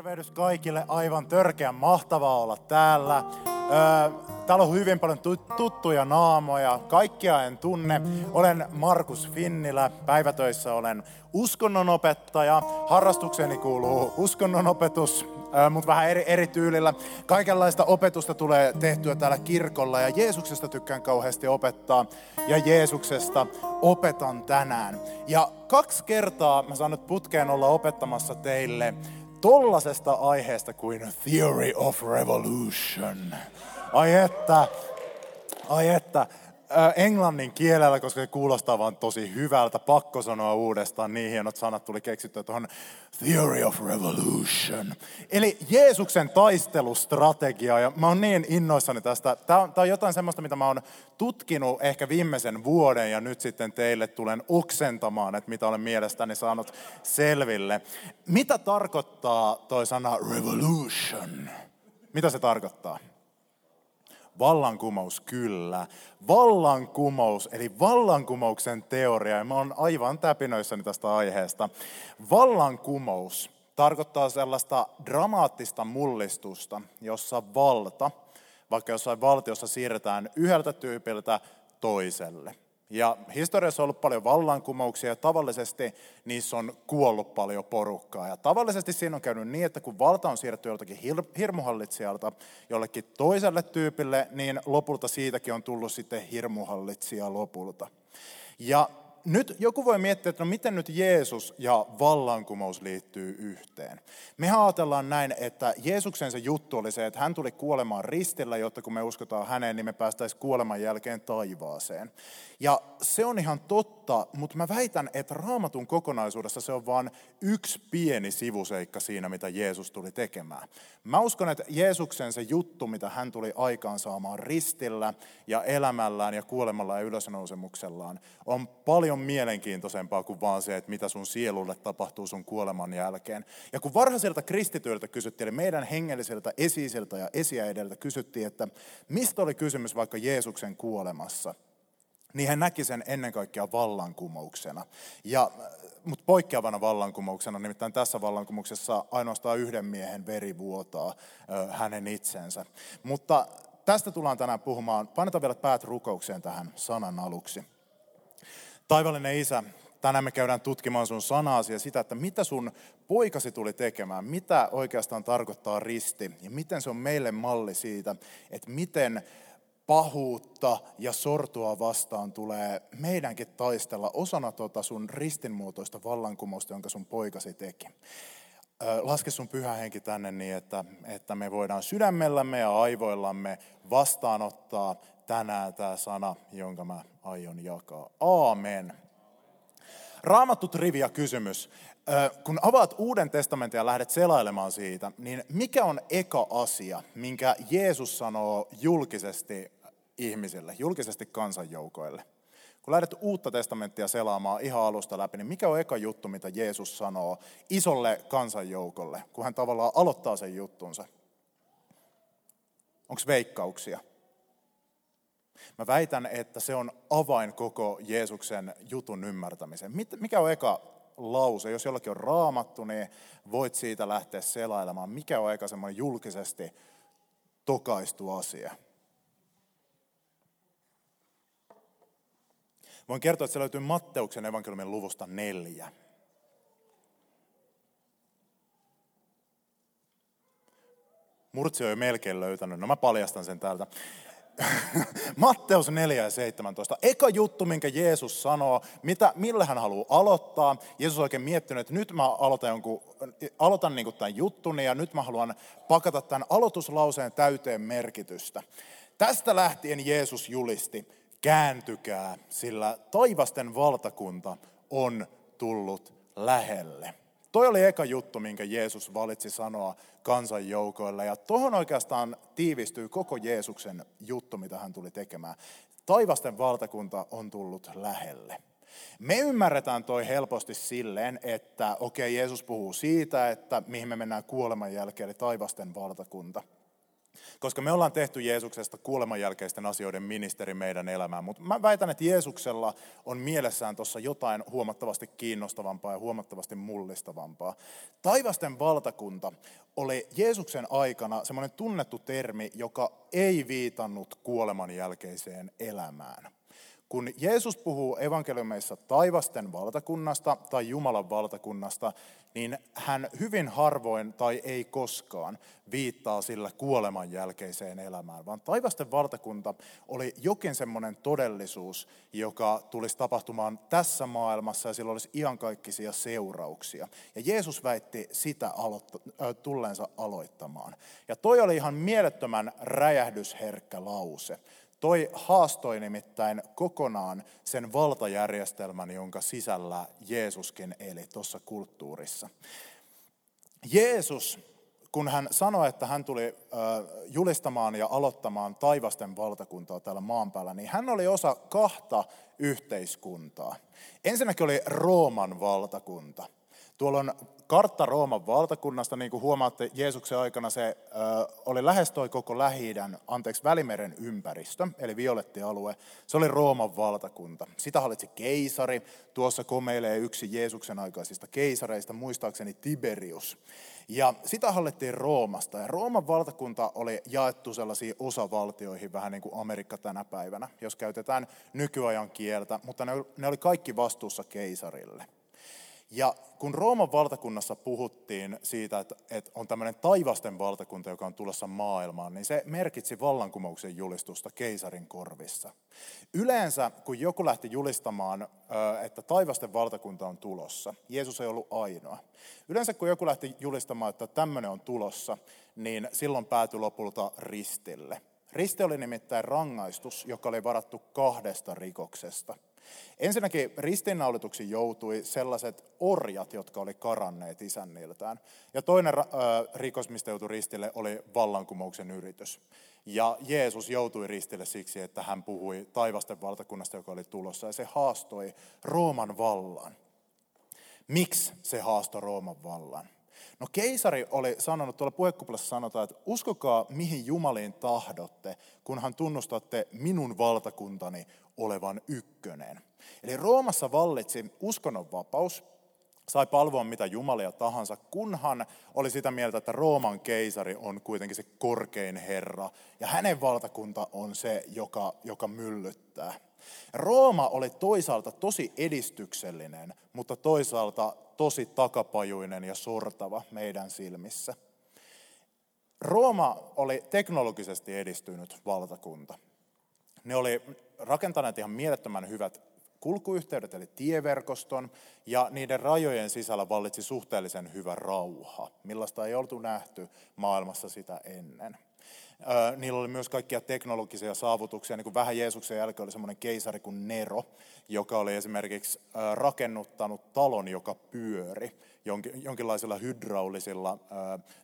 Tervehdys kaikille, aivan törkeän mahtavaa olla täällä. Öö, täällä on hyvin paljon tuttuja naamoja, kaikkia en tunne. Olen Markus Finnilä, päivätöissä olen uskonnonopettaja. Harrastukseni kuuluu uskonnonopetus, mutta vähän eri, eri tyylillä. Kaikenlaista opetusta tulee tehtyä täällä kirkolla ja Jeesuksesta tykkään kauheasti opettaa. Ja Jeesuksesta opetan tänään. Ja kaksi kertaa mä saan nyt putkeen olla opettamassa teille tollasesta aiheesta kuin Theory of Revolution. Ai että, ai että, englannin kielellä, koska se kuulostaa vaan tosi hyvältä, pakko sanoa uudestaan, niin hienot sanat tuli keksittyä tuohon Theory of Revolution. Eli Jeesuksen taistelustrategia, ja mä oon niin innoissani tästä. Tämä on, on jotain semmoista, mitä mä oon tutkinut ehkä viimeisen vuoden, ja nyt sitten teille tulen oksentamaan, että mitä olen mielestäni saanut selville. Mitä tarkoittaa toi sana revolution? Mitä se tarkoittaa? Vallankumous, kyllä. Vallankumous, eli vallankumouksen teoria, ja mä oon aivan täpinöissäni tästä aiheesta. Vallankumous tarkoittaa sellaista dramaattista mullistusta, jossa valta, vaikka jossain valtiossa siirretään yhdeltä tyypiltä toiselle. Ja historiassa on ollut paljon vallankumouksia ja tavallisesti niissä on kuollut paljon porukkaa. Ja tavallisesti siinä on käynyt niin, että kun valta on siirretty joltakin hir- hirmuhallitsijalta jollekin toiselle tyypille, niin lopulta siitäkin on tullut sitten hirmuhallitsija lopulta. Ja nyt joku voi miettiä, että no miten nyt Jeesus ja vallankumous liittyy yhteen. Me ajatellaan näin, että Jeesuksen se juttu oli se, että hän tuli kuolemaan ristillä, jotta kun me uskotaan häneen, niin me päästäisiin kuoleman jälkeen taivaaseen. Ja se on ihan totta, mutta mä väitän, että raamatun kokonaisuudessa se on vain yksi pieni sivuseikka siinä, mitä Jeesus tuli tekemään. Mä uskon, että Jeesuksen se juttu, mitä hän tuli aikaan saamaan ristillä ja elämällään ja kuolemalla ja ylösnousemuksellaan, on paljon mielenkiintoisempaa kuin vaan se, että mitä sun sielulle tapahtuu sun kuoleman jälkeen. Ja kun varhaisilta kristityiltä kysyttiin, eli meidän hengellisiltä esiisiltä ja esiäideltä kysyttiin, että mistä oli kysymys vaikka Jeesuksen kuolemassa – niin hän näki sen ennen kaikkea vallankumouksena. Ja, mutta poikkeavana vallankumouksena, nimittäin tässä vallankumouksessa ainoastaan yhden miehen veri vuotaa ö, hänen itsensä. Mutta tästä tullaan tänään puhumaan. Painetaan vielä päät rukoukseen tähän sanan aluksi. Taivallinen Isä, tänään me käydään tutkimaan sun sanaasi ja sitä, että mitä sun poikasi tuli tekemään, mitä oikeastaan tarkoittaa risti ja miten se on meille malli siitä, että miten pahuutta ja sortua vastaan tulee meidänkin taistella osana tuota sun ristinmuotoista vallankumousta, jonka sun poikasi teki. Laske sun pyhä henki tänne niin, että, että me voidaan sydämellämme ja aivoillamme vastaanottaa tänään tämä sana, jonka mä aion jakaa. Aamen. Raamattu trivia kysymys. Kun avaat Uuden testamentin ja lähdet selailemaan siitä, niin mikä on eka asia, minkä Jeesus sanoo julkisesti ihmisille, julkisesti kansanjoukoille. Kun lähdet uutta testamenttia selaamaan ihan alusta läpi, niin mikä on eka juttu, mitä Jeesus sanoo isolle kansanjoukolle, kun hän tavallaan aloittaa sen juttunsa? Onko veikkauksia? Mä väitän, että se on avain koko Jeesuksen jutun ymmärtämiseen. Mikä on eka lause? Jos jollakin on raamattu, niin voit siitä lähteä selailemaan. Mikä on eka semmoinen julkisesti tokaistu asia? Voin kertoa, että se löytyy Matteuksen evankeliumin luvusta neljä. Murtsi on jo melkein löytänyt, no mä paljastan sen täältä. Matteus 4 ja 17. Eka juttu, minkä Jeesus sanoo, mitä, millä hän haluaa aloittaa. Jeesus on oikein miettinyt, että nyt mä aloitan, jonkun, aloitan niin tämän juttuni ja nyt mä haluan pakata tämän aloituslauseen täyteen merkitystä. Tästä lähtien Jeesus julisti, kääntykää, sillä taivasten valtakunta on tullut lähelle. Toi oli eka juttu, minkä Jeesus valitsi sanoa kansanjoukoille. Ja tuohon oikeastaan tiivistyy koko Jeesuksen juttu, mitä hän tuli tekemään. Taivasten valtakunta on tullut lähelle. Me ymmärretään toi helposti silleen, että okei, okay, Jeesus puhuu siitä, että mihin me mennään kuoleman jälkeen, eli taivasten valtakunta. Koska me ollaan tehty Jeesuksesta kuoleman jälkeisten asioiden ministeri meidän elämään, mutta mä väitän, että Jeesuksella on mielessään tuossa jotain huomattavasti kiinnostavampaa ja huomattavasti mullistavampaa. Taivasten valtakunta oli Jeesuksen aikana semmoinen tunnettu termi, joka ei viitannut kuoleman jälkeiseen elämään. Kun Jeesus puhuu evankeliumeissa taivasten valtakunnasta tai Jumalan valtakunnasta, niin hän hyvin harvoin tai ei koskaan viittaa sillä kuoleman jälkeiseen elämään, vaan taivasten valtakunta oli jokin semmoinen todellisuus, joka tulisi tapahtumaan tässä maailmassa ja sillä olisi iankaikkisia seurauksia. Ja Jeesus väitti sitä aloitta, äh, tulleensa aloittamaan. Ja toi oli ihan mielettömän räjähdysherkkä lause. Toi haastoi nimittäin kokonaan sen valtajärjestelmän, jonka sisällä Jeesuskin eli tuossa kulttuurissa. Jeesus, kun hän sanoi, että hän tuli julistamaan ja aloittamaan taivasten valtakuntaa täällä maan päällä, niin hän oli osa kahta yhteiskuntaa. Ensinnäkin oli Rooman valtakunta. Tuolla on kartta Rooman valtakunnasta, niin kuin huomaatte, Jeesuksen aikana se ö, oli lähes toi koko lähi anteeksi, Välimeren ympäristö, eli violettialue. Se oli Rooman valtakunta. Sitä hallitsi keisari. Tuossa komeilee yksi Jeesuksen aikaisista keisareista, muistaakseni Tiberius. Ja sitä hallittiin Roomasta. Ja Rooman valtakunta oli jaettu sellaisiin osavaltioihin, vähän niin kuin Amerikka tänä päivänä, jos käytetään nykyajan kieltä, mutta ne, ne oli kaikki vastuussa keisarille. Ja kun Rooman valtakunnassa puhuttiin siitä, että, että on tämmöinen taivasten valtakunta, joka on tulossa maailmaan, niin se merkitsi vallankumouksen julistusta keisarin korvissa. Yleensä, kun joku lähti julistamaan, että taivasten valtakunta on tulossa, Jeesus ei ollut ainoa. Yleensä, kun joku lähti julistamaan, että tämmöinen on tulossa, niin silloin päätyi lopulta ristille. Risti oli nimittäin rangaistus, joka oli varattu kahdesta rikoksesta – Ensinnäkin ristiinnaulituksi joutui sellaiset orjat, jotka oli karanneet isänniltään. Ja toinen rikos, mistä joutui ristille, oli vallankumouksen yritys. Ja Jeesus joutui ristille siksi, että hän puhui taivasten valtakunnasta, joka oli tulossa, ja se haastoi Rooman vallan. Miksi se haastoi Rooman vallan? No keisari oli sanonut, tuolla puhekuplassa sanotaan, että uskokaa mihin Jumaliin tahdotte, kunhan tunnustatte minun valtakuntani olevan ykkönen. Eli Roomassa vallitsi uskonnonvapaus, sai palvoa mitä jumalia tahansa, kunhan oli sitä mieltä, että Rooman keisari on kuitenkin se korkein herra, ja hänen valtakunta on se, joka, joka myllyttää. Rooma oli toisaalta tosi edistyksellinen, mutta toisaalta tosi takapajuinen ja sortava meidän silmissä. Rooma oli teknologisesti edistynyt valtakunta. Ne oli rakentaneet ihan mielettömän hyvät kulkuyhteydet eli tieverkoston ja niiden rajojen sisällä vallitsi suhteellisen hyvä rauha, millaista ei oltu nähty maailmassa sitä ennen. Niillä oli myös kaikkia teknologisia saavutuksia, niin kuin vähän Jeesuksen jälkeen oli semmoinen keisari kuin Nero, joka oli esimerkiksi rakennuttanut talon, joka pyöri jonkinlaisilla hydraulisilla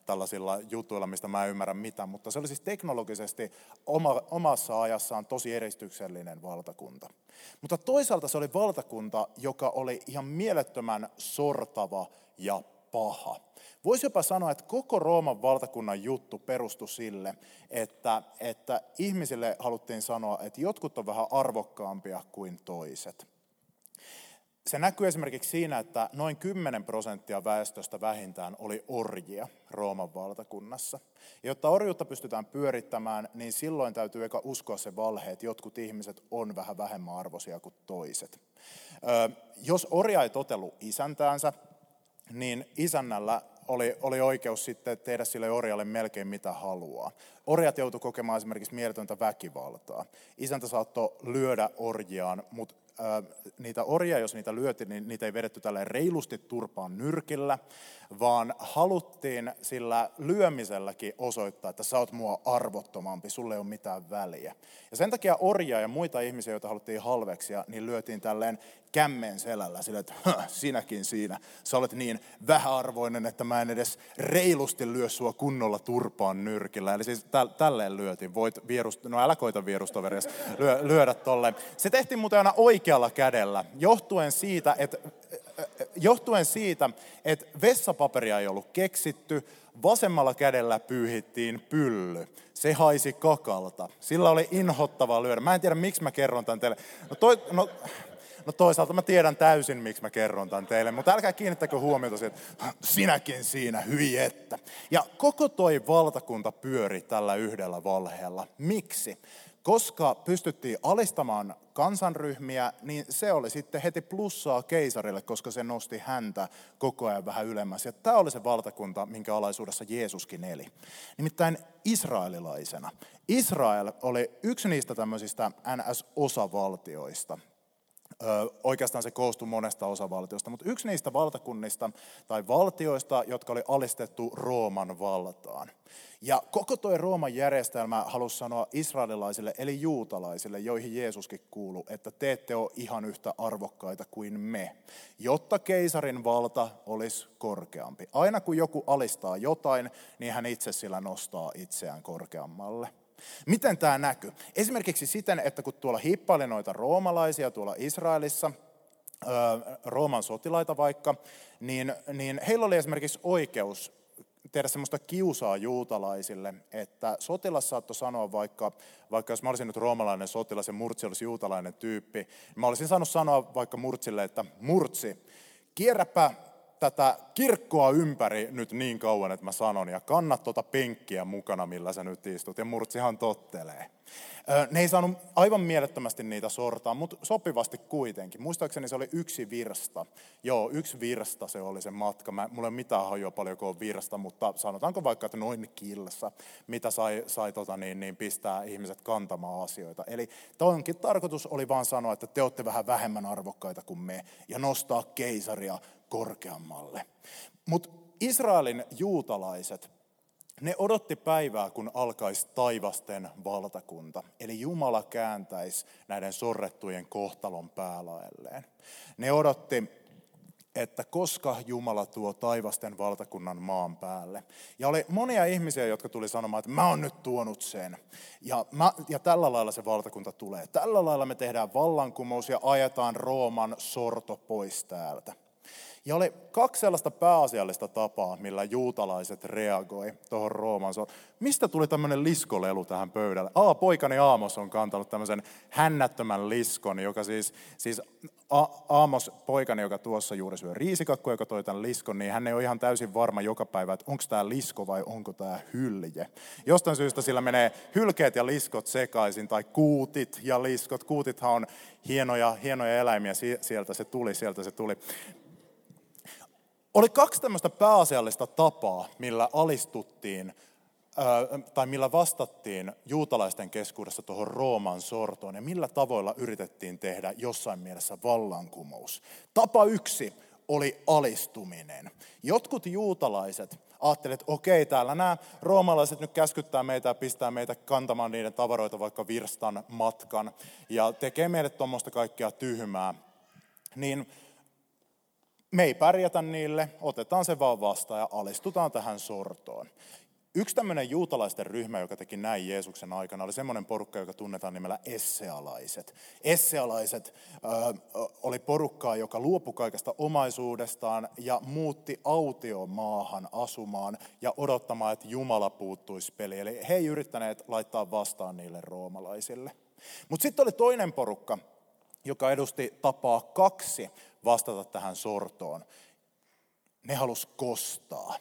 tällaisilla jutuilla, mistä mä en ymmärrä mitä, mutta se oli siis teknologisesti oma, omassa ajassaan tosi edistyksellinen valtakunta. Mutta toisaalta se oli valtakunta, joka oli ihan mielettömän sortava ja paha. Voisi jopa sanoa, että koko Rooman valtakunnan juttu perustui sille, että, että ihmisille haluttiin sanoa, että jotkut on vähän arvokkaampia kuin toiset. Se näkyy esimerkiksi siinä, että noin 10 prosenttia väestöstä vähintään oli orjia Rooman valtakunnassa. Ja jotta orjuutta pystytään pyörittämään, niin silloin täytyy eka uskoa se valhe, että jotkut ihmiset on vähän vähemmän arvoisia kuin toiset. jos orja ei totellut isäntäänsä, niin isännällä oli, oli oikeus sitten tehdä sille orjalle melkein mitä haluaa. Orjat joutuivat kokemaan esimerkiksi mieletöntä väkivaltaa. Isäntä saattoi lyödä orjiaan, mutta niitä orjia, jos niitä lyöti, niin niitä ei vedetty tällä reilusti turpaan nyrkillä, vaan haluttiin sillä lyömiselläkin osoittaa, että sä oot mua arvottomampi, sulle ei ole mitään väliä. Ja sen takia orjia ja muita ihmisiä, joita haluttiin halveksia, niin lyötiin tälleen kämmen selällä, sillä että sinäkin siinä, sä olet niin vähäarvoinen, että mä en edes reilusti lyö sua kunnolla turpaan nyrkillä. Eli siis tä- tälleen lyötiin, voit vierust, no älä koita vierustoveria lyö, lyödä tolleen. Se tehtiin muuten aina oikealla kädellä, johtuen siitä, että johtuen siitä, että vessapaperia ei ollut keksitty, vasemmalla kädellä pyyhittiin pylly. Se haisi kakalta. Sillä oli inhottava lyödä. Mä en tiedä, miksi mä kerron tämän teille. No, toi, no, no toisaalta mä tiedän täysin, miksi mä kerron tämän teille, mutta älkää kiinnittäkö huomiota siihen, että sinäkin siinä, hyi että. Ja koko toi valtakunta pyöri tällä yhdellä valheella. Miksi? Koska pystyttiin alistamaan kansanryhmiä, niin se oli sitten heti plussaa keisarille, koska se nosti häntä koko ajan vähän ylemmäs. Ja tämä oli se valtakunta, minkä alaisuudessa Jeesuskin eli. Nimittäin israelilaisena. Israel oli yksi niistä tämmöisistä NS-osavaltioista oikeastaan se koostui monesta osavaltiosta, mutta yksi niistä valtakunnista tai valtioista, jotka oli alistettu Rooman valtaan. Ja koko tuo Rooman järjestelmä halusi sanoa israelilaisille, eli juutalaisille, joihin Jeesuskin kuuluu, että te ette ole ihan yhtä arvokkaita kuin me, jotta keisarin valta olisi korkeampi. Aina kun joku alistaa jotain, niin hän itse sillä nostaa itseään korkeammalle. Miten tämä näkyy? Esimerkiksi siten, että kun tuolla hippaili noita roomalaisia tuolla Israelissa, Rooman sotilaita vaikka, niin, niin heillä oli esimerkiksi oikeus tehdä semmoista kiusaa juutalaisille, että sotilas saattoi sanoa vaikka, vaikka jos mä olisin nyt roomalainen sotilas ja Murtsi olisi juutalainen tyyppi, niin mä olisin saanut sanoa vaikka Murtsille, että Murtsi, kierräpä tätä kirkkoa ympäri nyt niin kauan, että mä sanon, ja kannat tuota penkkiä mukana, millä sä nyt istut, ja murtsihan tottelee. Ne ei saanut aivan mielettömästi niitä sortaa, mutta sopivasti kuitenkin. Muistaakseni se oli yksi virsta. Joo, yksi virsta se oli se matka. Mä, mulla ei ole mitään hajua paljonko on virsta, mutta sanotaanko vaikka, että noin kilsa, mitä sai, sai tota niin, niin pistää ihmiset kantamaan asioita. Eli toinkin tarkoitus oli vaan sanoa, että te olette vähän vähemmän arvokkaita kuin me, ja nostaa keisaria korkeammalle. Mutta Israelin juutalaiset, ne odotti päivää, kun alkaisi taivasten valtakunta, eli Jumala kääntäisi näiden sorrettujen kohtalon päälaelleen. Ne odotti, että koska Jumala tuo taivasten valtakunnan maan päälle. Ja oli monia ihmisiä, jotka tuli sanomaan, että mä oon nyt tuonut sen. Ja, mä, ja tällä lailla se valtakunta tulee. Tällä lailla me tehdään vallankumous ja ajetaan Rooman sorto pois täältä. Ja oli kaksi sellaista pääasiallista tapaa, millä juutalaiset reagoi tuohon Rooman Mistä tuli tämmöinen liskolelu tähän pöydälle? Aa, poikani Aamos on kantanut tämmöisen hännättömän liskon, joka siis, siis Aamos, poikani, joka tuossa juuri syö riisikakkoa, joka toi tämän liskon, niin hän ei ole ihan täysin varma joka päivä, että onko tämä lisko vai onko tämä hylje. Jostain syystä sillä menee hylkeet ja liskot sekaisin, tai kuutit ja liskot. Kuutithan on hienoja, hienoja eläimiä, sieltä se tuli, sieltä se tuli. Oli kaksi tämmöistä pääasiallista tapaa, millä alistuttiin tai millä vastattiin juutalaisten keskuudessa tuohon Rooman sortoon ja millä tavoilla yritettiin tehdä jossain mielessä vallankumous. Tapa yksi oli alistuminen. Jotkut juutalaiset ajattelivat, että okei, täällä nämä roomalaiset nyt käskyttää meitä ja pistää meitä kantamaan niiden tavaroita vaikka virstan matkan ja tekee meille tuommoista kaikkea tyhmää. Niin me ei pärjätä niille, otetaan se vaan vastaan ja alistutaan tähän sortoon. Yksi tämmöinen juutalaisten ryhmä, joka teki näin Jeesuksen aikana, oli semmoinen porukka, joka tunnetaan nimellä essealaiset. Essealaiset äh, oli porukkaa, joka luopui kaikesta omaisuudestaan ja muutti autiomaahan asumaan ja odottamaan, että Jumala puuttuisi peliin. Eli he ei yrittäneet laittaa vastaan niille roomalaisille. Mutta sitten oli toinen porukka, joka edusti tapaa kaksi vastata tähän sortoon. Ne halus kostaa.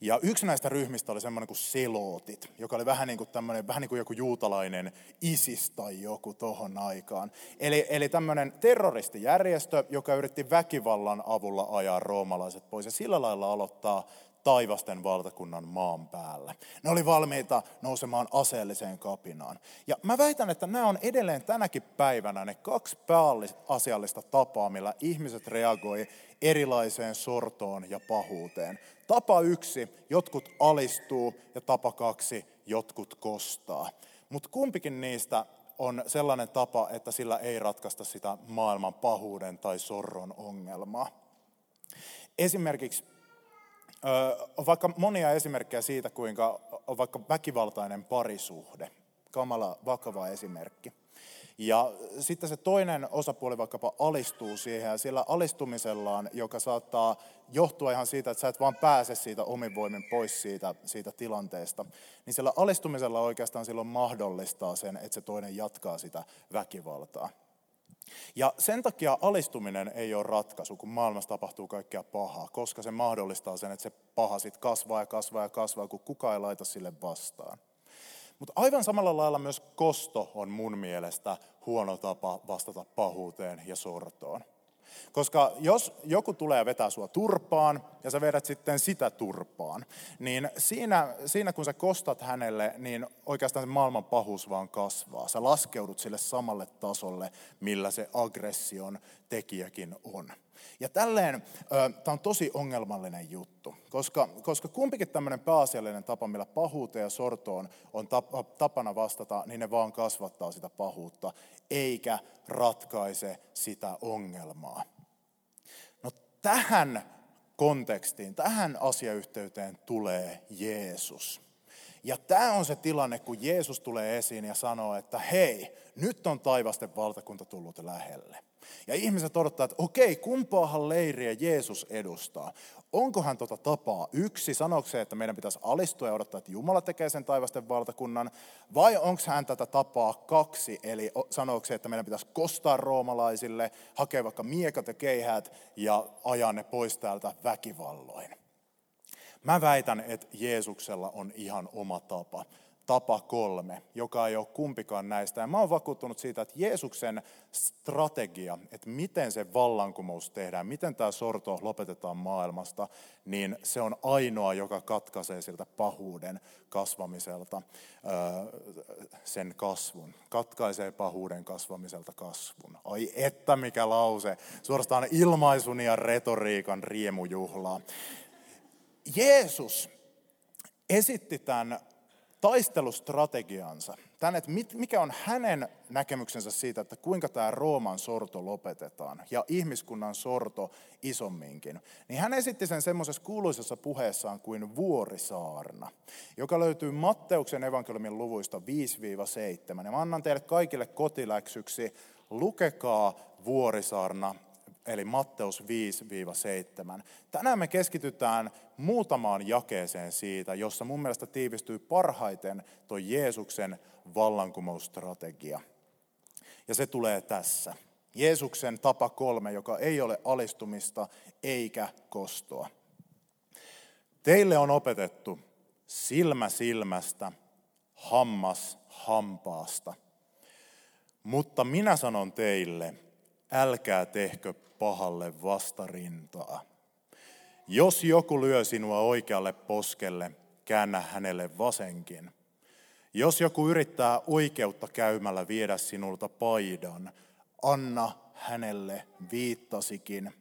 Ja yksi näistä ryhmistä oli semmoinen kuin selootit, joka oli vähän niin kuin, tämmöinen, vähän niin kuin joku juutalainen ISIS tai joku tohon aikaan. Eli, eli tämmöinen terroristijärjestö, joka yritti väkivallan avulla ajaa roomalaiset pois ja sillä lailla aloittaa taivasten valtakunnan maan päällä. Ne oli valmiita nousemaan aseelliseen kapinaan. Ja mä väitän, että nämä on edelleen tänäkin päivänä ne kaksi pääasiallista tapaa, millä ihmiset reagoi erilaiseen sortoon ja pahuuteen. Tapa yksi, jotkut alistuu ja tapa kaksi, jotkut kostaa. Mutta kumpikin niistä on sellainen tapa, että sillä ei ratkaista sitä maailman pahuuden tai sorron ongelmaa. Esimerkiksi on vaikka monia esimerkkejä siitä, kuinka on vaikka väkivaltainen parisuhde. Kamala vakava esimerkki. Ja sitten se toinen osapuoli vaikkapa alistuu siihen ja sillä alistumisellaan, joka saattaa johtua ihan siitä, että sä et vaan pääse siitä omin voimin pois siitä, siitä tilanteesta, niin sillä alistumisella oikeastaan silloin mahdollistaa sen, että se toinen jatkaa sitä väkivaltaa. Ja sen takia alistuminen ei ole ratkaisu, kun maailmassa tapahtuu kaikkea pahaa, koska se mahdollistaa sen, että se paha sitten kasvaa ja kasvaa ja kasvaa, kun kukaan ei laita sille vastaan. Mutta aivan samalla lailla myös kosto on mun mielestä huono tapa vastata pahuuteen ja sortoon. Koska jos joku tulee vetää sua turpaan ja sä vedät sitten sitä turpaan, niin siinä, siinä kun sä kostat hänelle, niin oikeastaan se maailman pahuus vaan kasvaa. Sä laskeudut sille samalle tasolle, millä se aggression tekijäkin on. Ja tälleen tämä on tosi ongelmallinen juttu, koska, koska kumpikin tämmöinen pääasiallinen tapa, millä pahuuteen ja sortoon on tapana vastata, niin ne vaan kasvattaa sitä pahuutta, eikä ratkaise sitä ongelmaa. No tähän kontekstiin, tähän asiayhteyteen tulee Jeesus. Ja tämä on se tilanne, kun Jeesus tulee esiin ja sanoo, että hei, nyt on taivasten valtakunta tullut lähelle. Ja ihmiset odottaa, että okei, kumpaahan leiriä Jeesus edustaa? Onko hän tota tapaa yksi? Sanooko se, että meidän pitäisi alistua ja odottaa, että Jumala tekee sen taivasten valtakunnan? Vai onko hän tätä tapaa kaksi? Eli sanooko se, että meidän pitäisi kostaa roomalaisille, hakea vaikka miekat ja keihät ja ajaa ne pois täältä väkivalloin? Mä väitän, että Jeesuksella on ihan oma tapa tapa kolme, joka ei ole kumpikaan näistä. Ja mä oon vakuuttunut siitä, että Jeesuksen strategia, että miten se vallankumous tehdään, miten tämä sorto lopetetaan maailmasta, niin se on ainoa, joka katkaisee siltä pahuuden kasvamiselta sen kasvun. Katkaisee pahuuden kasvamiselta kasvun. Ai että mikä lause. Suorastaan ilmaisun ja retoriikan riemujuhlaa. Jeesus esitti tämän taistelustrategiansa, tämän, että mikä on hänen näkemyksensä siitä, että kuinka tämä Rooman sorto lopetetaan ja ihmiskunnan sorto isomminkin, niin hän esitti sen semmoisessa kuuluisessa puheessaan kuin vuorisaarna, joka löytyy Matteuksen evankeliumin luvuista 5-7. Ja mä annan teille kaikille kotiläksyksi, lukekaa vuorisaarna eli Matteus 5-7. Tänään me keskitytään muutamaan jakeeseen siitä, jossa mun mielestä tiivistyy parhaiten tuo Jeesuksen vallankumousstrategia. Ja se tulee tässä. Jeesuksen tapa kolme, joka ei ole alistumista eikä kostoa. Teille on opetettu silmä silmästä, hammas hampaasta. Mutta minä sanon teille, älkää tehkö pahalle vastarintaa. Jos joku lyö sinua oikealle poskelle, käännä hänelle vasenkin. Jos joku yrittää oikeutta käymällä viedä sinulta paidan, anna hänelle viittasikin.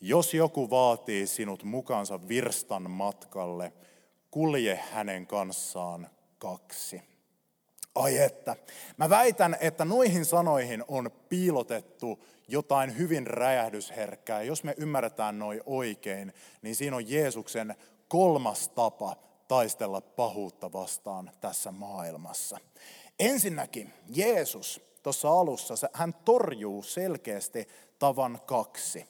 Jos joku vaatii sinut mukansa virstan matkalle, kulje hänen kanssaan kaksi. Ai että. Mä väitän, että noihin sanoihin on piilotettu jotain hyvin räjähdysherkkää. Jos me ymmärretään noin oikein, niin siinä on Jeesuksen kolmas tapa taistella pahuutta vastaan tässä maailmassa. Ensinnäkin Jeesus tuossa alussa, hän torjuu selkeästi tavan kaksi.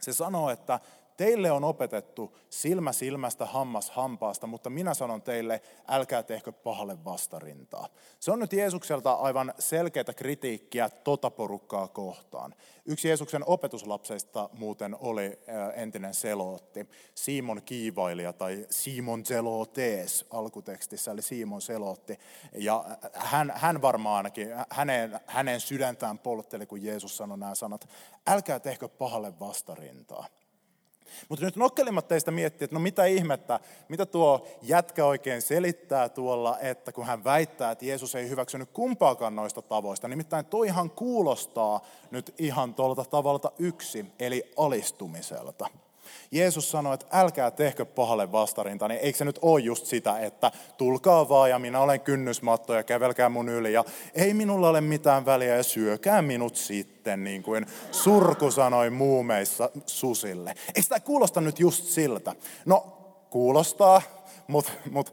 Se sanoo, että Teille on opetettu silmä silmästä, hammas hampaasta, mutta minä sanon teille, älkää tehkö pahalle vastarintaa. Se on nyt Jeesukselta aivan selkeää kritiikkiä tota porukkaa kohtaan. Yksi Jeesuksen opetuslapseista muuten oli äh, entinen selootti, Simon kiivailija tai Simon Zelotes alkutekstissä, eli Simon selootti. Ja hän, hän varmaan ainakin, hänen, hänen sydäntään poltteli, kun Jeesus sanoi nämä sanat, älkää tehkö pahalle vastarintaa. Mutta nyt nokkelimmat teistä miettii, että no mitä ihmettä, mitä tuo jätkä oikein selittää tuolla, että kun hän väittää, että Jeesus ei hyväksynyt kumpaakaan noista tavoista. Nimittäin toihan kuulostaa nyt ihan tuolta tavalta yksi, eli alistumiselta. Jeesus sanoi, että älkää tehkö pahalle vastarinta, niin eikö se nyt ole just sitä, että tulkaa vaan ja minä olen kynnysmatto ja kävelkää mun yli ja ei minulla ole mitään väliä ja syökää minut sitten, niin kuin surku sanoi muumeissa susille. Eikö tämä kuulosta nyt just siltä? No, kuulostaa, mutta mut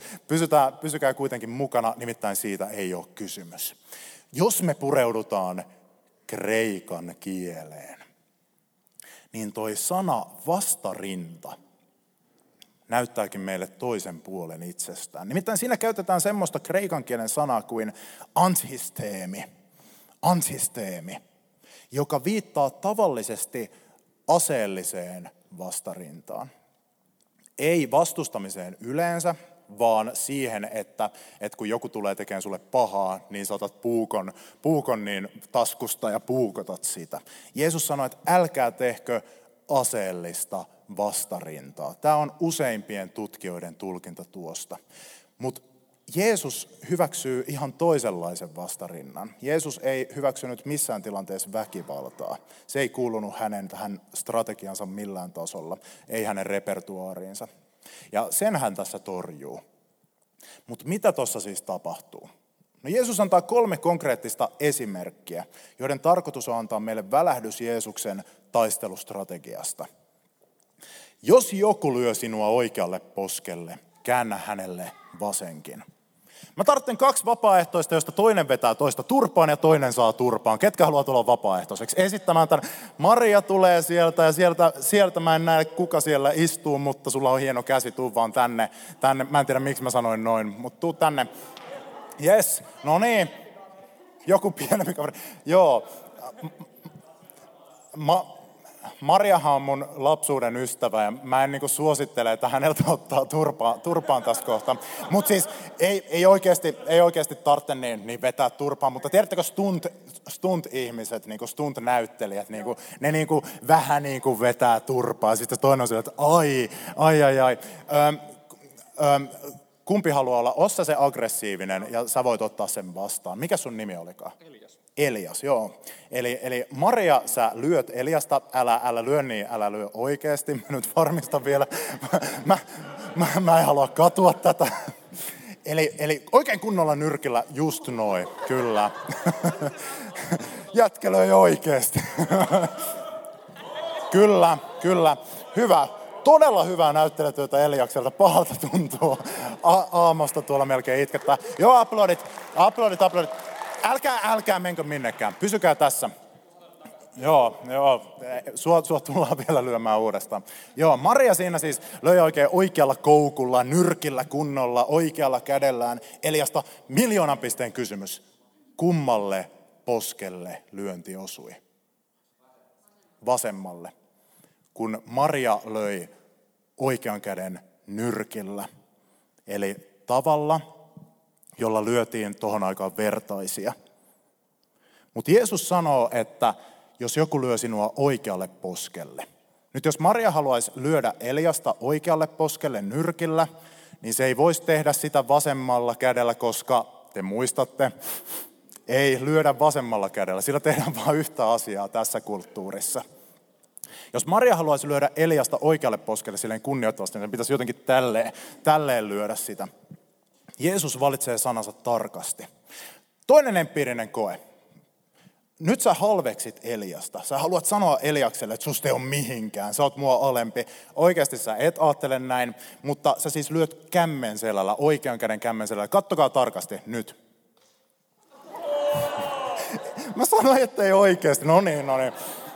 pysykää kuitenkin mukana, nimittäin siitä ei ole kysymys. Jos me pureudutaan kreikan kieleen, niin toi sana vastarinta näyttääkin meille toisen puolen itsestään. Nimittäin siinä käytetään semmoista kreikan kielen sanaa kuin antisteemi. Antisteemi, joka viittaa tavallisesti aseelliseen vastarintaan. Ei vastustamiseen yleensä, vaan siihen, että, että kun joku tulee tekemään sulle pahaa, niin sä otat puukon, puukon niin taskusta ja puukotat sitä. Jeesus sanoi, että älkää tehkö aseellista vastarintaa. Tämä on useimpien tutkijoiden tulkinta tuosta. Mutta Jeesus hyväksyy ihan toisenlaisen vastarinnan. Jeesus ei hyväksynyt missään tilanteessa väkivaltaa. Se ei kuulunut hänen tähän strategiansa millään tasolla, ei hänen repertuaariinsa. Ja sen hän tässä torjuu. Mutta mitä tuossa siis tapahtuu? No Jeesus antaa kolme konkreettista esimerkkiä, joiden tarkoitus on antaa meille välähdys Jeesuksen taistelustrategiasta. Jos joku lyö sinua oikealle poskelle, käännä hänelle vasenkin. Mä tarvitsen kaksi vapaaehtoista, josta toinen vetää toista turpaan ja toinen saa turpaan. Ketkä haluaa tulla vapaaehtoiseksi esittämään tämän? Maria tulee sieltä ja sieltä, sieltä mä en näe kuka siellä istuu, mutta sulla on hieno käsi, tuu vaan tänne. tänne. Mä en tiedä miksi mä sanoin noin, mutta tuu tänne. Yes, no niin. Joku pienempi kaveri. Joo. Ma, Mariahan on mun lapsuuden ystävä ja mä en niinku suosittele, että häneltä ottaa turpaa, turpaan tässä kohtaa. Mutta siis ei, ei, oikeasti, ei oikeasti tarvitse niin, niin vetää turpaan, mutta tiedättekö stunt, stunt-ihmiset, niinku stunt-näyttelijät, niinku, ne niinku vähän niinku vetää turpaa. Sitten toinen on sillä, että ai, ai, ai, ai. Öm, öm, kumpi haluaa olla, ossa se aggressiivinen ja sä voit ottaa sen vastaan. Mikä sun nimi olikaan? Elias. Elias, joo. Eli, eli Maria, sä lyöt Eliasta, älä, älä lyö niin, älä lyö oikeasti. Mä nyt varmistan vielä, mä, mä, mä, en halua katua tätä. Eli, eli oikein kunnolla nyrkillä, just noin, kyllä. Jätkä löi oikeasti. kyllä, kyllä. Hyvä todella hyvää näyttelytyötä Eliakselta. Pahalta tuntuu. A- aamusta tuolla melkein itkettää. Joo, aplodit, aplodit, aplodit. Älkää, älkää menkö minnekään. Pysykää tässä. Joo, joo. Sua, sua tullaan vielä lyömään uudestaan. Joo, Maria siinä siis löi oikein oikealla koukulla, nyrkillä kunnolla, oikealla kädellään. Eliasta miljoonan pisteen kysymys. Kummalle poskelle lyönti osui? Vasemmalle. Kun Maria löi oikean käden nyrkillä, eli tavalla, jolla lyötiin tuohon aikaan vertaisia. Mutta Jeesus sanoo, että jos joku lyö sinua oikealle poskelle. Nyt jos Maria haluaisi lyödä Eliasta oikealle poskelle nyrkillä, niin se ei voisi tehdä sitä vasemmalla kädellä, koska te muistatte, ei lyödä vasemmalla kädellä. Sillä tehdään vain yhtä asiaa tässä kulttuurissa – jos Maria haluaisi lyödä Eliasta oikealle poskelle silleen kunnioittavasti, niin sen pitäisi jotenkin tälleen, tälleen lyödä sitä. Jeesus valitsee sanansa tarkasti. Toinen empiirinen koe. Nyt sä halveksit Eliasta. Sä haluat sanoa Eliakselle, että susta ei ole mihinkään. Sä oot mua alempi. Oikeasti sä et ajattele näin, mutta sä siis lyöt kämmen selällä, oikean käden kämmen selällä. Kattokaa tarkasti nyt. Mä sanoin, että ei oikeasti. No niin, no niin.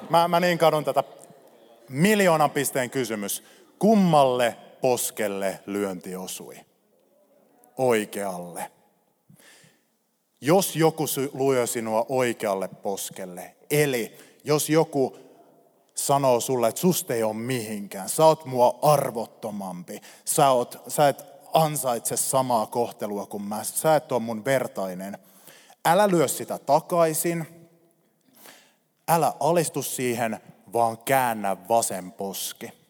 Mä, mä niin kadun tätä miljoonan pisteen kysymys. Kummalle poskelle lyönti osui? Oikealle. Jos joku luo sinua oikealle poskelle, eli jos joku sanoo sulle, että susta ei ole mihinkään, sä oot mua arvottomampi, sä, oot, sä et ansaitse samaa kohtelua kuin mä, sä et ole mun vertainen. Älä lyö sitä takaisin, älä alistu siihen, vaan käännä vasen poski.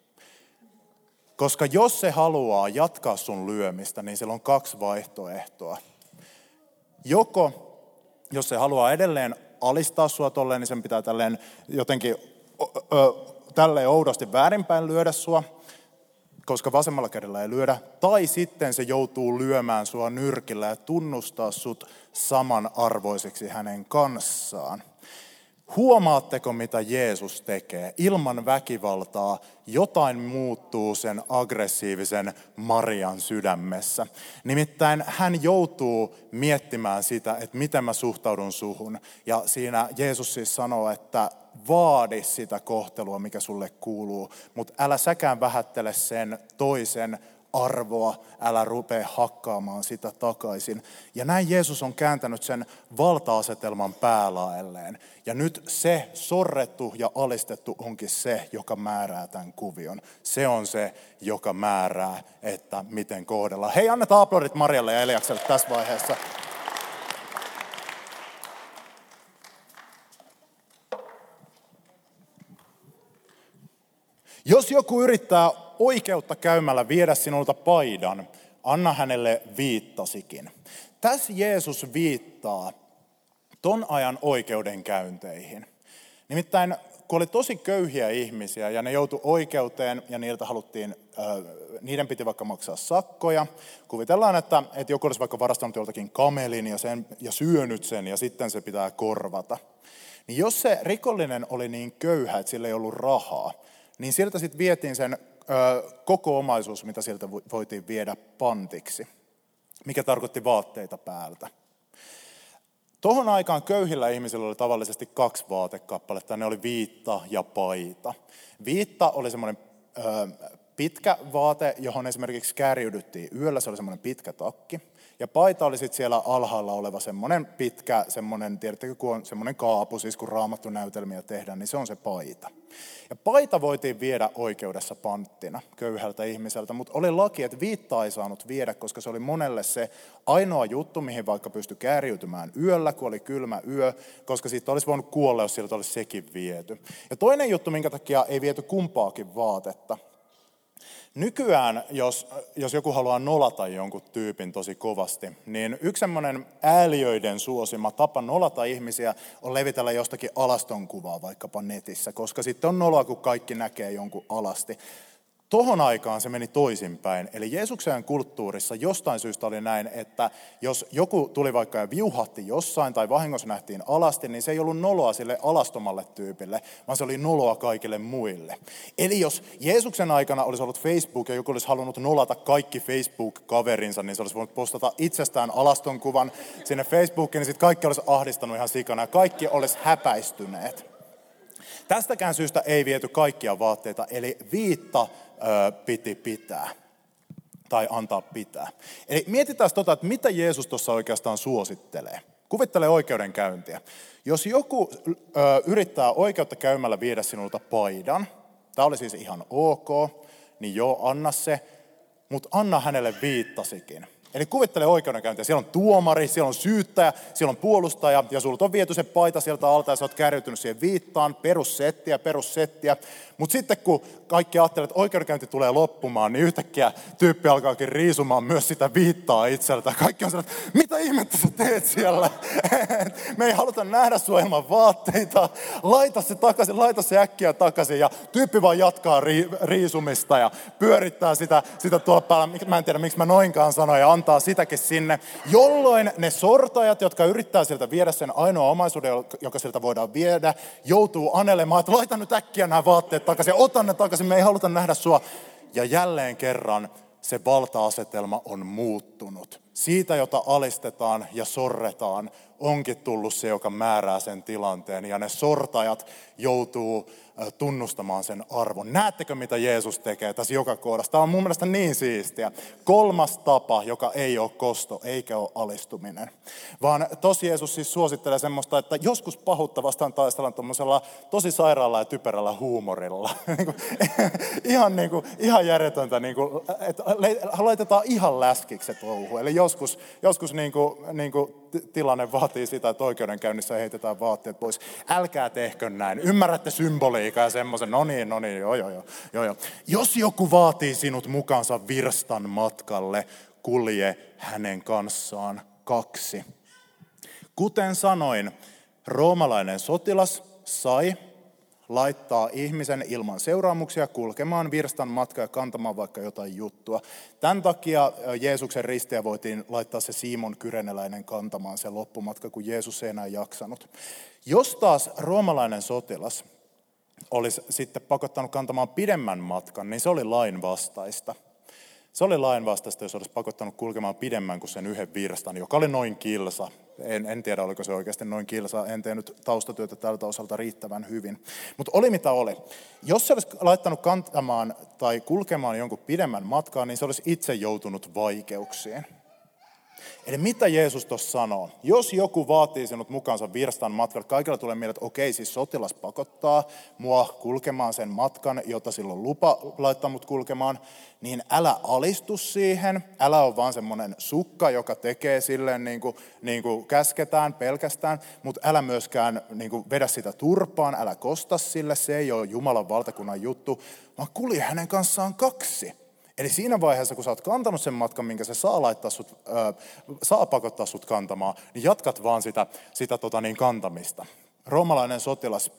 Koska jos se haluaa jatkaa sun lyömistä, niin sillä on kaksi vaihtoehtoa. Joko, jos se haluaa edelleen alistaa sua tolleen, niin sen pitää tälleen jotenkin ö, ö, tälleen oudosti väärinpäin lyödä sua, koska vasemmalla kädellä ei lyödä. Tai sitten se joutuu lyömään sua nyrkillä ja tunnustaa sut samanarvoiseksi hänen kanssaan. Huomaatteko, mitä Jeesus tekee? Ilman väkivaltaa jotain muuttuu sen aggressiivisen Marian sydämessä. Nimittäin hän joutuu miettimään sitä, että miten mä suhtaudun suhun. Ja siinä Jeesus siis sanoo, että vaadi sitä kohtelua, mikä sulle kuuluu, mutta älä säkään vähättele sen toisen arvoa, älä rupea hakkaamaan sitä takaisin. Ja näin Jeesus on kääntänyt sen valta-asetelman päälaelleen. Ja nyt se sorrettu ja alistettu onkin se, joka määrää tämän kuvion. Se on se, joka määrää, että miten kohdellaan. Hei, annetaan aplodit Marjalle ja Eliakselle tässä vaiheessa. Jos joku yrittää oikeutta käymällä viedä sinulta paidan, anna hänelle viittasikin. Tässä Jeesus viittaa ton ajan oikeudenkäynteihin. Nimittäin kun oli tosi köyhiä ihmisiä ja ne joutu oikeuteen ja niiltä haluttiin, niiden piti vaikka maksaa sakkoja. Kuvitellaan, että, että joku olisi vaikka varastanut joltakin kamelin ja, sen, ja syönyt sen ja sitten se pitää korvata. Niin jos se rikollinen oli niin köyhä, että sillä ei ollut rahaa, niin siltä sitten vietiin sen koko omaisuus, mitä sieltä voitiin viedä pantiksi, mikä tarkoitti vaatteita päältä. Tuohon aikaan köyhillä ihmisillä oli tavallisesti kaksi vaatekappaletta, ne oli viitta ja paita. Viitta oli semmoinen pitkä vaate, johon esimerkiksi kärjydyttiin yöllä, se oli semmoinen pitkä takki. Ja paita oli sitten siellä alhaalla oleva semmoinen pitkä, semmoinen, tiedättekö, kun on semmoinen kaapu, siis kun raamattu näytelmiä tehdään, niin se on se paita. Ja paita voitiin viedä oikeudessa panttina köyhältä ihmiseltä, mutta oli laki, että viittaa ei saanut viedä, koska se oli monelle se ainoa juttu, mihin vaikka pystyi kääriytymään yöllä, kun oli kylmä yö, koska siitä olisi voinut kuolla, jos siltä olisi sekin viety. Ja toinen juttu, minkä takia ei viety kumpaakin vaatetta, Nykyään, jos, jos joku haluaa nolata jonkun tyypin tosi kovasti, niin yksi semmoinen ääliöiden suosima tapa nolata ihmisiä on levitellä jostakin alaston kuvaa vaikkapa netissä, koska sitten on noloa, kun kaikki näkee jonkun alasti. Tohon aikaan se meni toisinpäin. Eli Jeesuksen kulttuurissa jostain syystä oli näin, että jos joku tuli vaikka ja viuhatti jossain tai vahingossa nähtiin alasti, niin se ei ollut noloa sille alastomalle tyypille, vaan se oli noloa kaikille muille. Eli jos Jeesuksen aikana olisi ollut Facebook ja joku olisi halunnut nolata kaikki Facebook-kaverinsa, niin se olisi voinut postata itsestään alaston kuvan sinne Facebookiin, niin sitten kaikki olisi ahdistanut ihan sikana ja kaikki olisi häpäistyneet. Tästäkään syystä ei viety kaikkia vaatteita, eli viitta ö, piti pitää tai antaa pitää. Eli mietitään tota, että mitä Jeesus tuossa oikeastaan suosittelee. Kuvittele oikeudenkäyntiä. Jos joku ö, yrittää oikeutta käymällä viedä sinulta paidan, tämä oli siis ihan ok, niin joo, anna se, mutta anna hänelle viittasikin. Eli kuvittele oikeudenkäyntiä. Siellä on tuomari, siellä on syyttäjä, siellä on puolustaja ja sulta on viety se paita sieltä alta ja sä oot kärjytynyt siihen viittaan, perussettiä, perussettiä. Mutta sitten kun kaikki ajattelee, että oikeudenkäynti tulee loppumaan, niin yhtäkkiä tyyppi alkaakin riisumaan myös sitä viittaa itseltä. Kaikki on sellainen, että mitä ihmettä sä teet siellä? Me ei haluta nähdä sua ilman vaatteita. Laita se takaisin, laita se äkkiä takaisin. Ja tyyppi vaan jatkaa ri, riisumista ja pyörittää sitä, sitä tuolla päällä. Mä en tiedä, miksi mä noinkaan sanoin ja antaa sitäkin sinne. Jolloin ne sortajat, jotka yrittää sieltä viedä sen ainoa omaisuuden, joka sieltä voidaan viedä, joutuu anelemaan, että laita nyt äkkiä nämä vaatteet takaisin, ota ne takaisin, me ei haluta nähdä sua. Ja jälleen kerran se valta-asetelma on muuttunut. Siitä, jota alistetaan ja sorretaan, onkin tullut se, joka määrää sen tilanteen. Ja ne sortajat joutuu tunnustamaan sen arvon. Näettekö, mitä Jeesus tekee tässä joka kohdassa? Tämä on mun mielestä niin siistiä. Kolmas tapa, joka ei ole kosto, eikä ole alistuminen. Vaan tosi Jeesus siis suosittelee semmoista, että joskus pahuutta vastaan taistellaan tuommoisella tosi sairaalla ja typerällä huumorilla. Niinku, ihan, niin kuin, ihan järjetöntä, niin kuin, että laitetaan ihan läskiksi se touhu. Eli joskus, joskus niin kuin, niin kuin tilanne vaatii sitä, että oikeudenkäynnissä heitetään vaatteet pois. Älkää tehkö näin. Ymmärrätte symboliikaa ja semmoisen, no niin, no niin, joo, joo, joo, joo, joo. Jos joku vaatii sinut mukaansa virstan matkalle, kulje hänen kanssaan kaksi. Kuten sanoin, roomalainen sotilas sai laittaa ihmisen ilman seuraamuksia kulkemaan virstan matkaa ja kantamaan vaikka jotain juttua. Tämän takia Jeesuksen ristiä voitiin laittaa se Simon Kyreneläinen kantamaan se loppumatka, kun Jeesus ei enää jaksanut. Jos taas roomalainen sotilas olisi sitten pakottanut kantamaan pidemmän matkan, niin se oli lain vastaista. Se oli lainvastaista, jos olisi pakottanut kulkemaan pidemmän kuin sen yhden virstan, joka oli noin kilsa. En, en tiedä, oliko se oikeasti noin kilsa. En tehnyt taustatyötä tältä osalta riittävän hyvin. Mutta oli mitä oli. Jos se olisi laittanut kantamaan tai kulkemaan jonkun pidemmän matkaa, niin se olisi itse joutunut vaikeuksiin. Eli mitä Jeesus tuossa sanoo? Jos joku vaatii sinut mukaansa virstan matkalle, kaikilla tulee mieleen, että okei, siis sotilas pakottaa mua kulkemaan sen matkan, jota silloin lupa laittaa mut kulkemaan, niin älä alistu siihen, älä ole vaan semmoinen sukka, joka tekee silleen niin kuin, niin kuin käsketään pelkästään, mutta älä myöskään niin kuin vedä sitä turpaan, älä kosta sille, se ei ole Jumalan valtakunnan juttu, vaan kulje hänen kanssaan kaksi. Eli siinä vaiheessa, kun sä oot kantanut sen matkan, minkä se saa, laittaa sut, ö, saa pakottaa sut kantamaan, niin jatkat vaan sitä, sitä tota niin, kantamista. Roomalainen sotilas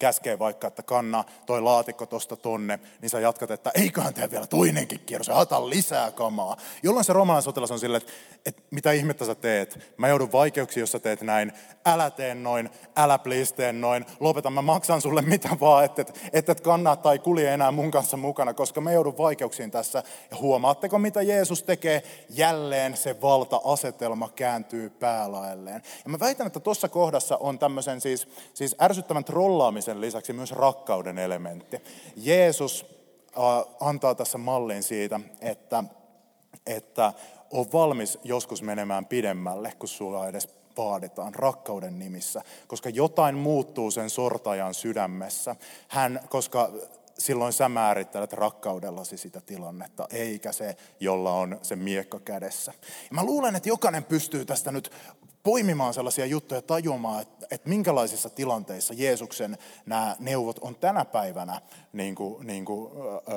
käskee vaikka, että kanna toi laatikko tosta tonne, niin sä jatkat, että eiköhän tee vielä toinenkin kierros ja haetaan lisää kamaa. Jolloin se romalainen sotilas on silleen, että, että mitä ihmettä sä teet? Mä joudun vaikeuksiin, jos sä teet näin. Älä tee noin, älä please tee noin. Lopeta, mä maksan sulle mitä vaan, että et, et, et kannaa tai kulje enää mun kanssa mukana, koska mä joudun vaikeuksiin tässä. Ja huomaatteko, mitä Jeesus tekee? Jälleen se valta-asetelma kääntyy päälaelleen. Ja mä väitän, että tuossa kohdassa on tämmöisen siis, siis ärsyttävän trollaamisen sen lisäksi myös rakkauden elementti. Jeesus äh, antaa tässä mallin siitä, että, että on valmis joskus menemään pidemmälle, kun sulla edes vaaditaan rakkauden nimissä, koska jotain muuttuu sen sortajan sydämessä. Hän, koska silloin sä määrittelet rakkaudellasi sitä tilannetta, eikä se, jolla on se miekka kädessä. Ja mä luulen, että jokainen pystyy tästä nyt poimimaan sellaisia juttuja, tajuamaan, että, että minkälaisissa tilanteissa Jeesuksen nämä neuvot on tänä päivänä niin kuin, niin kuin,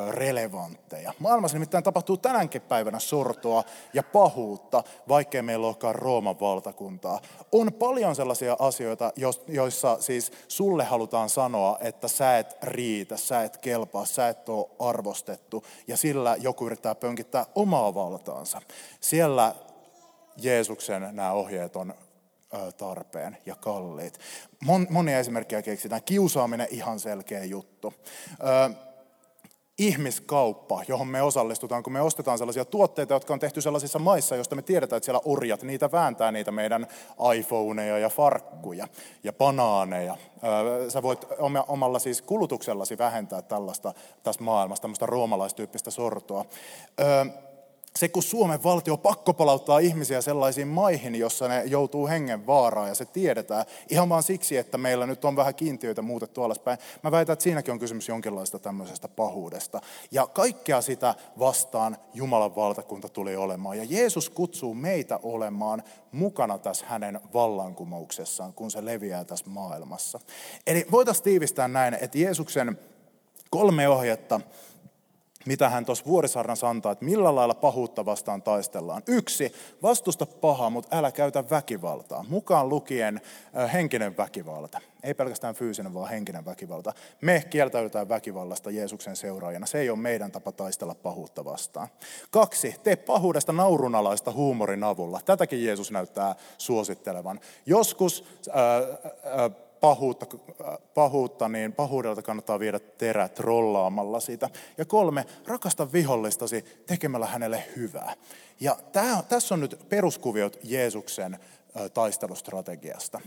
relevantteja. Maailmassa nimittäin tapahtuu tänäänkin päivänä sortoa ja pahuutta, vaikkei meillä olekaan Rooman valtakuntaa. On paljon sellaisia asioita, joissa siis sulle halutaan sanoa, että sä et riitä, sä et kelpaa, sä et ole arvostettu, ja sillä joku yrittää pönkittää omaa valtaansa. Siellä Jeesuksen nämä ohjeet on tarpeen ja kalliit. Mon, monia esimerkkejä keksitään. Kiusaaminen ihan selkeä juttu. Ihmiskauppa, johon me osallistutaan, kun me ostetaan sellaisia tuotteita, jotka on tehty sellaisissa maissa, joista me tiedetään, että siellä orjat, niitä vääntää niitä meidän iPhoneja ja farkkuja ja banaaneja. Sä voit omalla siis kulutuksellasi vähentää tällaista tässä maailmassa, tämmöistä roomalaistyyppistä sortoa se, kun Suomen valtio pakko palauttaa ihmisiä sellaisiin maihin, jossa ne joutuu hengen vaaraan ja se tiedetään ihan vaan siksi, että meillä nyt on vähän kiintiöitä muutettu alaspäin. Mä väitän, että siinäkin on kysymys jonkinlaista tämmöisestä pahuudesta. Ja kaikkea sitä vastaan Jumalan valtakunta tuli olemaan. Ja Jeesus kutsuu meitä olemaan mukana tässä hänen vallankumouksessaan, kun se leviää tässä maailmassa. Eli voitaisiin tiivistää näin, että Jeesuksen kolme ohjetta mitä hän tuossa vuorisarnassa antaa, että millä lailla pahuutta vastaan taistellaan. Yksi, vastusta pahaa, mutta älä käytä väkivaltaa. Mukaan lukien henkinen väkivalta. Ei pelkästään fyysinen, vaan henkinen väkivalta. Me kieltäydytään väkivallasta Jeesuksen seuraajana. Se ei ole meidän tapa taistella pahuutta vastaan. Kaksi, tee pahuudesta naurunalaista huumorin avulla. Tätäkin Jeesus näyttää suosittelevan. Joskus äh, äh, pahuutta, pahuutta, niin pahuudelta kannattaa viedä terä trollaamalla sitä. Ja kolme, rakasta vihollistasi tekemällä hänelle hyvää. Ja tämä, tässä on nyt peruskuviot Jeesuksen taistelustrategiasta.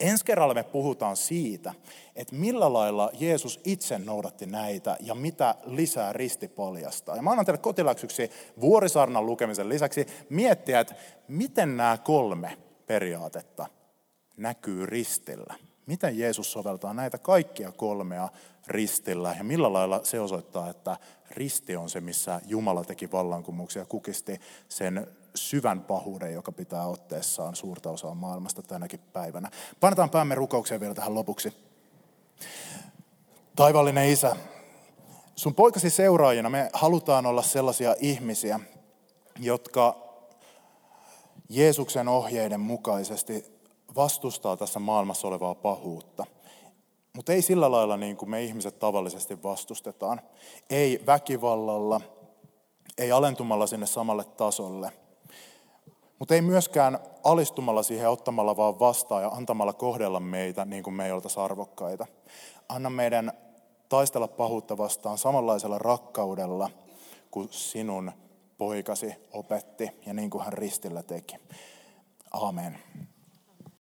Ensi kerralla me puhutaan siitä, että millä lailla Jeesus itse noudatti näitä ja mitä lisää risti paljastaa. Ja mä annan teille kotiläksyksi vuorisarnan lukemisen lisäksi miettiä, että miten nämä kolme periaatetta näkyy ristillä. Miten Jeesus soveltaa näitä kaikkia kolmea ristillä ja millä lailla se osoittaa, että risti on se, missä Jumala teki vallankumouksia ja kukisti sen syvän pahuuden, joka pitää otteessaan suurta osaa maailmasta tänäkin päivänä. Painetaan päämme rukoukseen vielä tähän lopuksi. Taivallinen Isä, sun poikasi seuraajina me halutaan olla sellaisia ihmisiä, jotka Jeesuksen ohjeiden mukaisesti vastustaa tässä maailmassa olevaa pahuutta. Mutta ei sillä lailla niin kuin me ihmiset tavallisesti vastustetaan. Ei väkivallalla, ei alentumalla sinne samalle tasolle. Mutta ei myöskään alistumalla siihen ottamalla vaan vastaan ja antamalla kohdella meitä niin kuin me ei arvokkaita. Anna meidän taistella pahuutta vastaan samanlaisella rakkaudella kuin sinun poikasi opetti ja niin kuin hän ristillä teki. Amen.